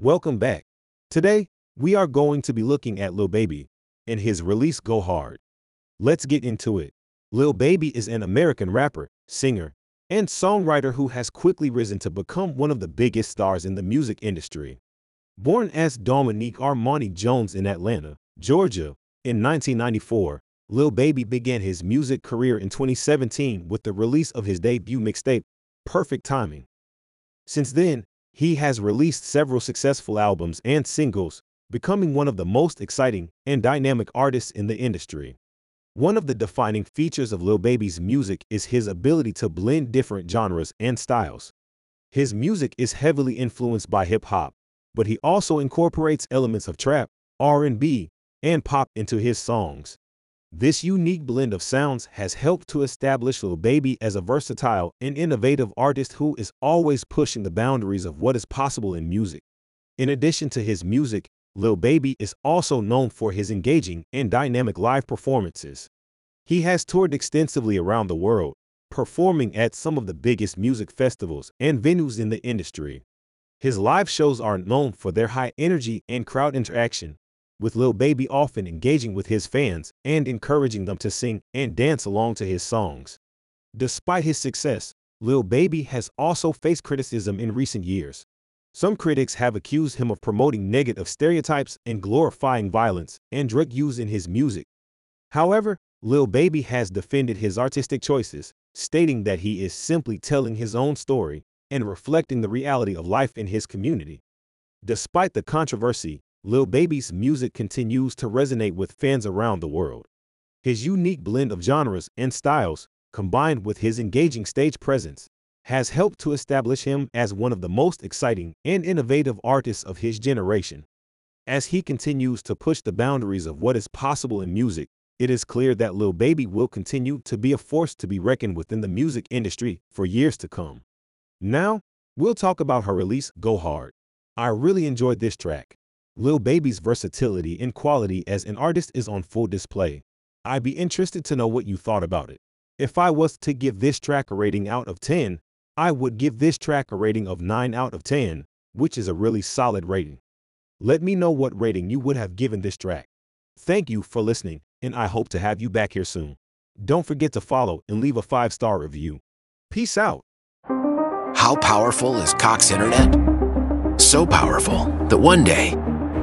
Welcome back. Today, we are going to be looking at Lil Baby and his release Go Hard. Let's get into it. Lil Baby is an American rapper, singer, and songwriter who has quickly risen to become one of the biggest stars in the music industry. Born as Dominique Armani Jones in Atlanta, Georgia, in 1994, Lil Baby began his music career in 2017 with the release of his debut mixtape, Perfect Timing. Since then, he has released several successful albums and singles, becoming one of the most exciting and dynamic artists in the industry. One of the defining features of Lil Baby's music is his ability to blend different genres and styles. His music is heavily influenced by hip hop, but he also incorporates elements of trap, R&B, and pop into his songs. This unique blend of sounds has helped to establish Lil Baby as a versatile and innovative artist who is always pushing the boundaries of what is possible in music. In addition to his music, Lil Baby is also known for his engaging and dynamic live performances. He has toured extensively around the world, performing at some of the biggest music festivals and venues in the industry. His live shows are known for their high energy and crowd interaction, with Lil Baby often engaging with his fans and encouraging them to sing and dance along to his songs. Despite his success, Lil Baby has also faced criticism in recent years. Some critics have accused him of promoting negative stereotypes and glorifying violence and drug use in his music. However, Lil Baby has defended his artistic choices, stating that he is simply telling his own story and reflecting the reality of life in his community. Despite the controversy, Lil Baby's music continues to resonate with fans around the world. His unique blend of genres and styles, combined with his engaging stage presence, has helped to establish him as one of the most exciting and innovative artists of his generation. As he continues to push the boundaries of what is possible in music, it is clear that Lil Baby will continue to be a force to be reckoned with in the music industry for years to come. Now, we'll talk about her release, Go Hard. I really enjoyed this track. Lil Baby's versatility and quality as an artist is on full display. I'd be interested to know what you thought about it. If I was to give this track a rating out of 10, I would give this track a rating of 9 out of 10, which is a really solid rating. Let me know what rating you would have given this track. Thank you for listening, and I hope to have you back here soon. Don't forget to follow and leave a five star review. Peace out. How powerful is Cox Internet? So powerful that one day,